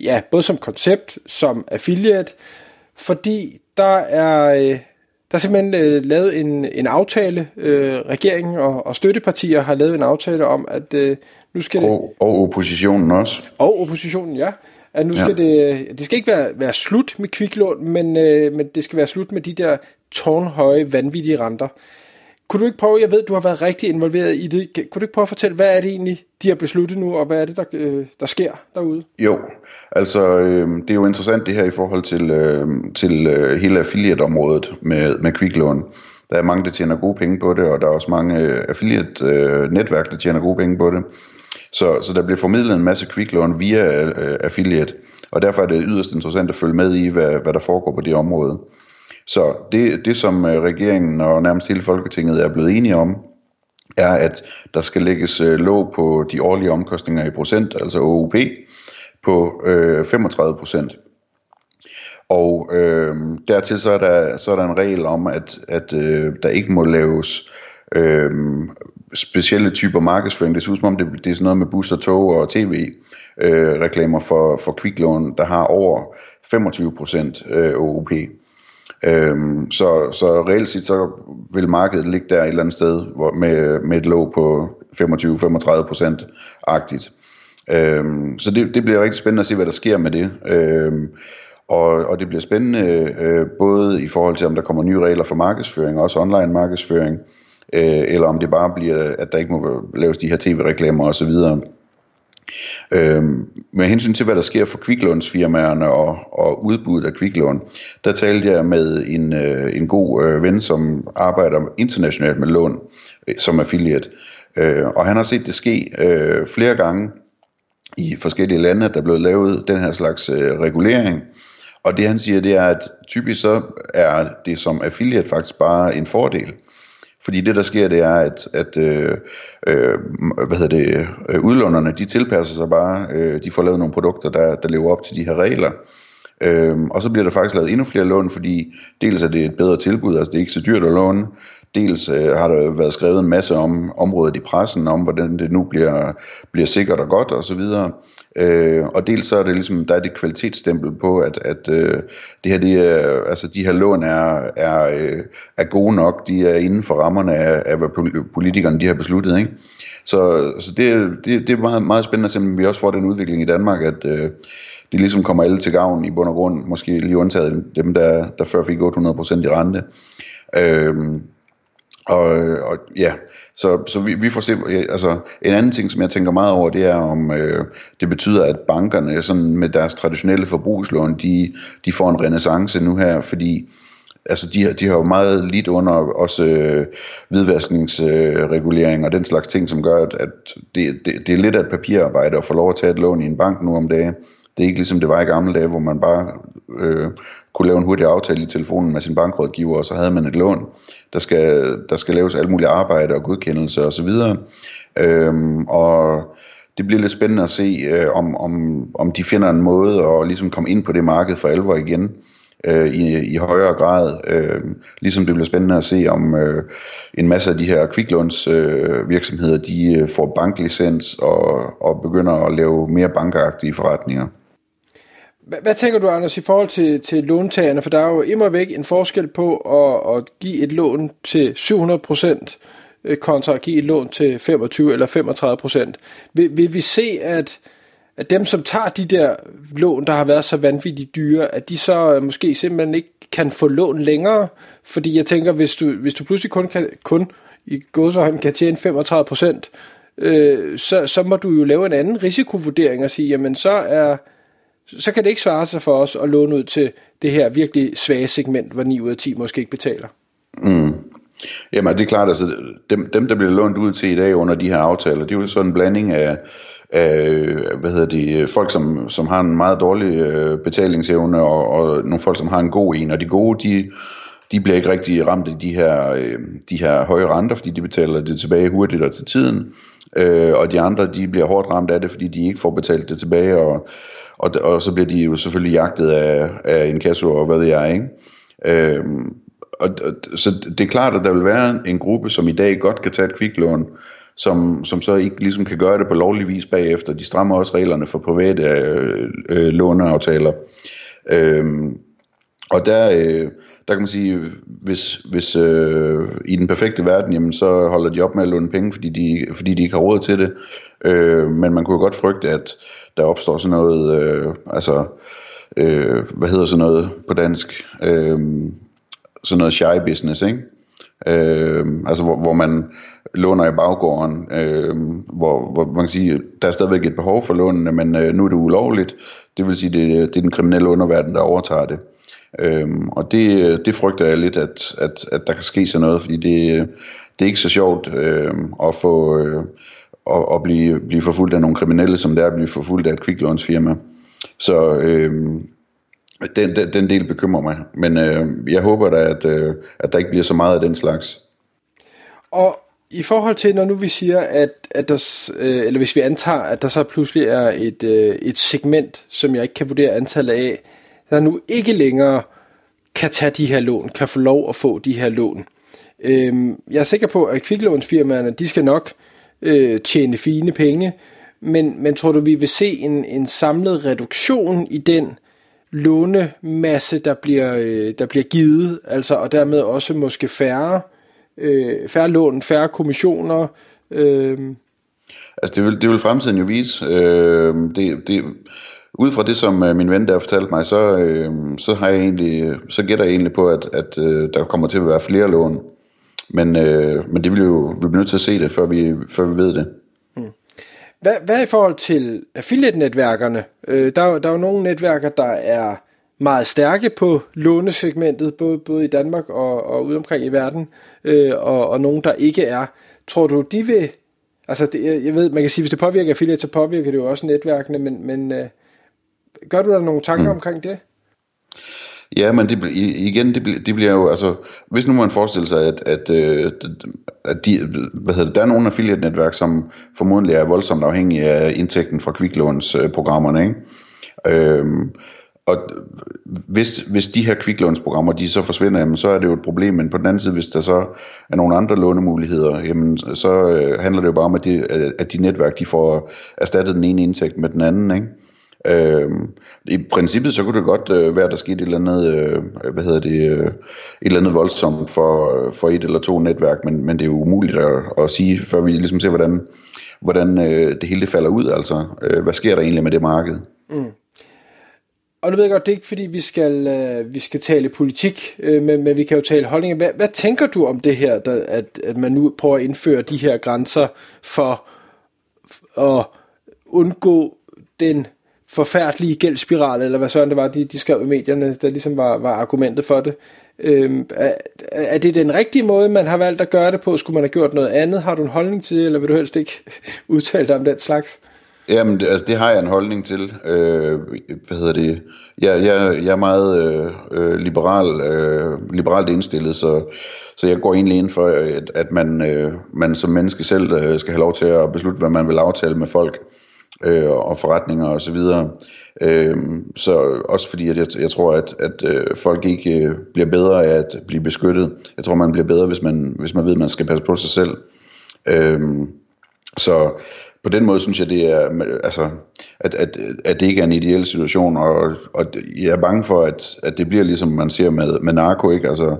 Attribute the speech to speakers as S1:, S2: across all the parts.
S1: ja, både som koncept, som affiliate, fordi der er, øh, der er simpelthen øh, lavet en, en aftale, øh, regeringen og, og støttepartier har lavet en aftale om, at øh, nu skal det...
S2: Og, og oppositionen også.
S1: Og oppositionen, ja. At nu skal ja. det, det skal ikke være, være slut med kviklån, men, øh, men det skal være slut med de der tårnhøje, vanvittige renter. Kunne du ikke prøve, jeg ved, du har været rigtig involveret i det, kunne du ikke prøve at fortælle, hvad er det egentlig, de har besluttet nu, og hvad er det, der, øh, der sker derude?
S2: Jo, altså øh, det er jo interessant det her i forhold til, øh, til øh, hele affiliate-området med, med kviklån. Der er mange, der tjener gode penge på det, og der er også mange øh, affiliate-netværk, øh, der tjener gode penge på det. Så, så der bliver formidlet en masse kviklån via øh, affiliate, og derfor er det yderst interessant at følge med i, hvad, hvad der foregår på det område. Så det, det som øh, regeringen og nærmest hele Folketinget er blevet enige om, er, at der skal lægges øh, låg på de årlige omkostninger i procent, altså OUP, på øh, 35 procent. Og øh, dertil så er, der, så er der en regel om, at, at øh, der ikke må laves øh, specielle typer markedsføring. Det ser ud som om, det, det er sådan noget med bus og tog og tv-reklamer øh, for, for kviklån, der har over 25% øh, OUP. Øhm, så, så reelt set, så vil markedet ligge der et eller andet sted hvor, med, med et låg på 25-35%-agtigt. Øhm, så det, det bliver rigtig spændende at se, hvad der sker med det. Øhm, og, og det bliver spændende øh, både i forhold til, om der kommer nye regler for markedsføring, også online markedsføring, øh, eller om det bare bliver, at der ikke må laves de her tv-reklamer osv. Øhm, med hensyn til, hvad der sker for kviklånsfirmaerne og, og udbuddet af kviklån, der talte jeg med en, øh, en god øh, ven, som arbejder internationalt med lån øh, som affiliate. Øh, og han har set det ske øh, flere gange i forskellige lande, at der er blevet lavet den her slags øh, regulering. Og det han siger, det er, at typisk så er det som affiliate faktisk bare en fordel. Fordi det der sker, det er, at, at øh, øh, hvad hedder det, øh, udlånerne, de tilpasser sig bare, øh, de får lavet nogle produkter, der, der lever op til de her regler. Øh, og så bliver der faktisk lavet endnu flere lån, fordi dels er det et bedre tilbud, altså det er ikke så dyrt at låne, dels øh, har der været skrevet en masse om området i pressen, om hvordan det nu bliver, bliver sikkert og godt osv., Øh, og dels så er det ligesom, der er det kvalitetsstempel på, at, at øh, det her, det er, altså de her lån er, er, øh, er gode nok, de er inden for rammerne af, af hvad politikerne de har besluttet, ikke? Så, så det, det, det er meget, meget spændende at se, vi også får den udvikling i Danmark, at øh, det ligesom kommer alle til gavn i bund og grund, måske lige undtaget dem, der, der før fik 800% i rente. Øh, og, og ja, så, så vi, vi får se, altså en anden ting, som jeg tænker meget over, det er om øh, det betyder, at bankerne sådan med deres traditionelle forbrugslån, de, de får en renaissance nu her, fordi altså de, de har jo meget lidt under også øh, hvidvaskningsregulering øh, og den slags ting, som gør, at, at det, det, det er lidt af et papirarbejde at få lov at tage et lån i en bank nu om dagen. Det er ikke ligesom det var i gamle dage, hvor man bare øh, kunne lave en hurtig aftale i telefonen med sin bankrådgiver, og så havde man et lån. Der skal, der skal laves alt muligt arbejde og godkendelse osv. Øhm, og det bliver lidt spændende at se, øh, om, om, om de finder en måde at ligesom komme ind på det marked for alvor igen øh, i, i højere grad. Øh, ligesom det bliver spændende at se, om øh, en masse af de her kviklåns øh, virksomheder, de øh, får banklicens og, og begynder at lave mere bankagtige forretninger.
S1: Hvad, hvad tænker du, Anders, i forhold til, til låntagerne? For der er jo immer væk en forskel på at, at give et lån til 700 procent øh, kontra at give et lån til 25 eller 35 procent. Vil, vil vi se, at, at dem, som tager de der lån, der har været så vanvittigt dyre, at de så øh, måske simpelthen ikke kan få lån længere? Fordi jeg tænker, hvis du, hvis du pludselig kun, kan, kun i godsøjne kan tjene 35 procent, øh, så, så må du jo lave en anden risikovurdering og sige, jamen så er så kan det ikke svare sig for os at låne ud til det her virkelig svage segment, hvor 9 ud af 10 måske ikke betaler.
S2: Mm. Jamen det er klart, altså dem, dem der bliver lånt ud til i dag under de her aftaler, det er jo sådan en blanding af, af hvad hedder det, folk, som, som har en meget dårlig øh, betalingsevne, og, og nogle folk, som har en god en, og de gode, de, de bliver ikke rigtig ramt af de her, øh, de her høje renter, fordi de betaler det tilbage hurtigt og til tiden, øh, og de andre, de bliver hårdt ramt af det, fordi de ikke får betalt det tilbage, og, og, og så bliver de jo selvfølgelig jagtet af, af en kasse og hvad ved jeg, ikke? Øhm, og, og, så det er klart, at der vil være en gruppe, som i dag godt kan tage et kviklån, som, som så ikke ligesom kan gøre det på lovlig vis bagefter. De strammer også reglerne for private øh, øh, låneaftaler. Øhm, og der, øh, der kan man sige, hvis, hvis øh, i den perfekte verden, jamen, så holder de op med at låne penge, fordi de, fordi de ikke har råd til det. Øh, men man kunne godt frygte, at der opstår sådan noget, øh, altså, øh, hvad hedder sådan noget på dansk, øh, sådan noget shy business, ikke? Øh, altså hvor, hvor man låner i baggården, øh, hvor, hvor man kan sige, der er stadigvæk et behov for lånene, men øh, nu er det ulovligt. Det vil sige, det, det er den kriminelle underverden, der overtager det. Øhm, og det, øh, det frygter jeg lidt, at, at, at der kan ske sådan noget, fordi det, øh, det er ikke så sjovt øh, at få øh, at, at blive, blive forfulgt af nogle kriminelle, som det er at blive forfulgt af et kviklånsfirma. Så øh, den, den, den del bekymrer mig, men øh, jeg håber da, at, øh, at der ikke bliver så meget af den slags.
S1: Og i forhold til, når nu vi siger, at, at der, øh, eller hvis vi antager, at der så pludselig er et, øh, et segment, som jeg ikke kan vurdere antallet af, der nu ikke længere kan tage de her lån, kan få lov at få de her lån. Øhm, jeg er sikker på, at kviklånsfirmaerne, de skal nok øh, tjene fine penge, men, men tror du, vi vil se en, en samlet reduktion i den lånemasse, der bliver, øh, der bliver givet, altså, og dermed også måske færre, øh, færre lån, færre kommissioner? Øh.
S2: Altså, det vil, det vil fremtiden jo vise. Øh, det, det, ud fra det, som øh, min ven der fortalte mig, så, øh, så, har jeg egentlig, så gætter jeg egentlig på, at, at øh, der kommer til at være flere lån. Men, øh, men det vil jo, vi bliver nødt til at se det, før vi, før vi ved det. Mm.
S1: Hvad, hvad i forhold til affiliate-netværkerne? Øh, der, der er jo nogle netværker, der er meget stærke på lånesegmentet, både, både i Danmark og, og ude omkring i verden, øh, og, og nogle, der ikke er. Tror du, de vil... Altså, det, jeg ved, man kan sige, hvis det påvirker affiliate, så påvirker det jo også netværkene, men, men øh, Gør du der nogle tanker mm. omkring det?
S2: Ja, men det, igen, det, det bliver jo, altså, hvis nu man forestiller sig, at, at, øh, at de, hvad hedder det, der er nogle affiliate-netværk, som formodentlig er voldsomt afhængige af indtægten fra kviklånsprogrammerne, ikke? Øhm, og hvis, hvis de her kviklånsprogrammer, de så forsvinder, jamen, så er det jo et problem, men på den anden side, hvis der så er nogle andre lånemuligheder, jamen, så øh, handler det jo bare om, at de, at de netværk, de får erstattet den ene indtægt med den anden, ikke? Øh, I princippet så kunne det godt øh, være, der skete et eller andet, øh, hvad hedder det, øh, et eller andet voldsomt for, øh, for et eller to netværk, men, men det er jo umuligt at, at sige, før vi ligesom ser, hvordan, hvordan øh, det hele falder ud. Altså, øh, hvad sker der egentlig med det marked? Mm.
S1: Og nu ved jeg godt, det er ikke fordi, vi skal, øh, vi skal tale politik, øh, men, men vi kan jo tale holdninger. Hvad, hvad tænker du om det her, der, at, at man nu prøver at indføre de her grænser for at undgå den forfærdelige gældsspiral, eller hvad sådan det var, de, de skrev i medierne, der ligesom var, var argumentet for det. Øhm, er, er det den rigtige måde, man har valgt at gøre det på? Skulle man have gjort noget andet? Har du en holdning til det, eller vil du helst ikke udtale dig om den slags?
S2: Jamen, det, altså, det har jeg en holdning til. Øh, hvad hedder det? Jeg, jeg, jeg er meget øh, øh, liberal, øh, liberalt indstillet, så, så jeg går egentlig ind for, at, at man, øh, man som menneske selv øh, skal have lov til at beslutte, hvad man vil aftale med folk øh, øh, og forretninger osv. Så, videre. øh, så også fordi, at jeg, jeg tror, at, at øh, folk ikke øh, bliver bedre af at blive beskyttet. Jeg tror, man bliver bedre, hvis man, hvis man ved, at man skal passe på sig selv. Øh, så på den måde synes jeg, det er, altså, at, at, at det ikke er en ideel situation, og, og jeg er bange for, at, at det bliver ligesom man ser med, med narko, ikke? Altså,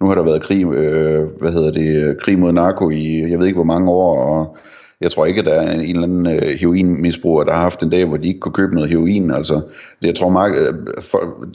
S2: nu har der været krig, øh, hvad hedder det, krig mod narko i, jeg ved ikke hvor mange år, og jeg tror ikke, at der er en eller anden øh, heroinmisbruger, der har haft en dag, hvor de ikke kunne købe noget heroin. Altså, jeg tror, mark- øh, for,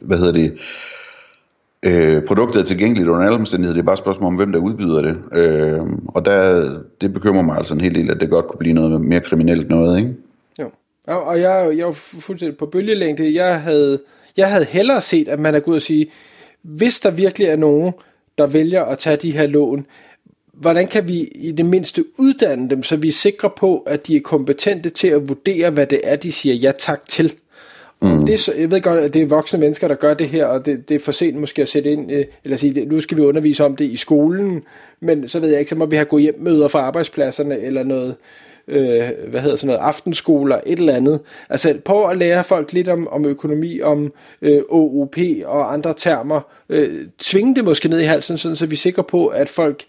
S2: hvad hedder det, øh, produktet er tilgængeligt under alle omstændigheder. Det er bare et spørgsmål om, hvem der udbyder det. Øh, og der, det bekymrer mig altså en hel del, at det godt kunne blive noget mere kriminelt noget, ikke?
S1: Jo. Og jeg, jeg var fuldstændig på bølgelængde. Jeg havde, jeg havde hellere set, at man er gået og sige, hvis der virkelig er nogen, der vælger at tage de her lån, hvordan kan vi i det mindste uddanne dem, så vi er sikre på, at de er kompetente til at vurdere, hvad det er, de siger ja tak til. Mm. Det, jeg ved godt, at det er voksne mennesker, der gør det her, og det, det er for sent måske at sætte ind, øh, eller sige, nu skal vi undervise om det i skolen, men så ved jeg ikke, så må vi have gået hjem fra arbejdspladserne, eller noget, øh, hvad hedder sådan noget, aftenskoler, et eller andet. Altså prøv at lære folk lidt om, om økonomi, om øh, OOP og andre termer. Øh, tvinge det måske ned i halsen, sådan, så vi er sikre på, at folk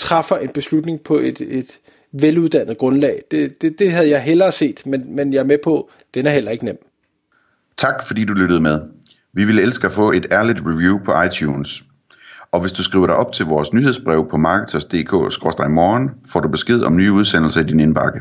S1: træffer en beslutning på et, et veluddannet grundlag. Det, det, det havde jeg hellere set, men, men jeg er med på, den er heller ikke nem.
S2: Tak fordi du lyttede med. Vi ville elske at få et ærligt review på iTunes. Og hvis du skriver dig op til vores nyhedsbrev på marketers.dk-morgen, får du besked om nye udsendelser i din indbakke.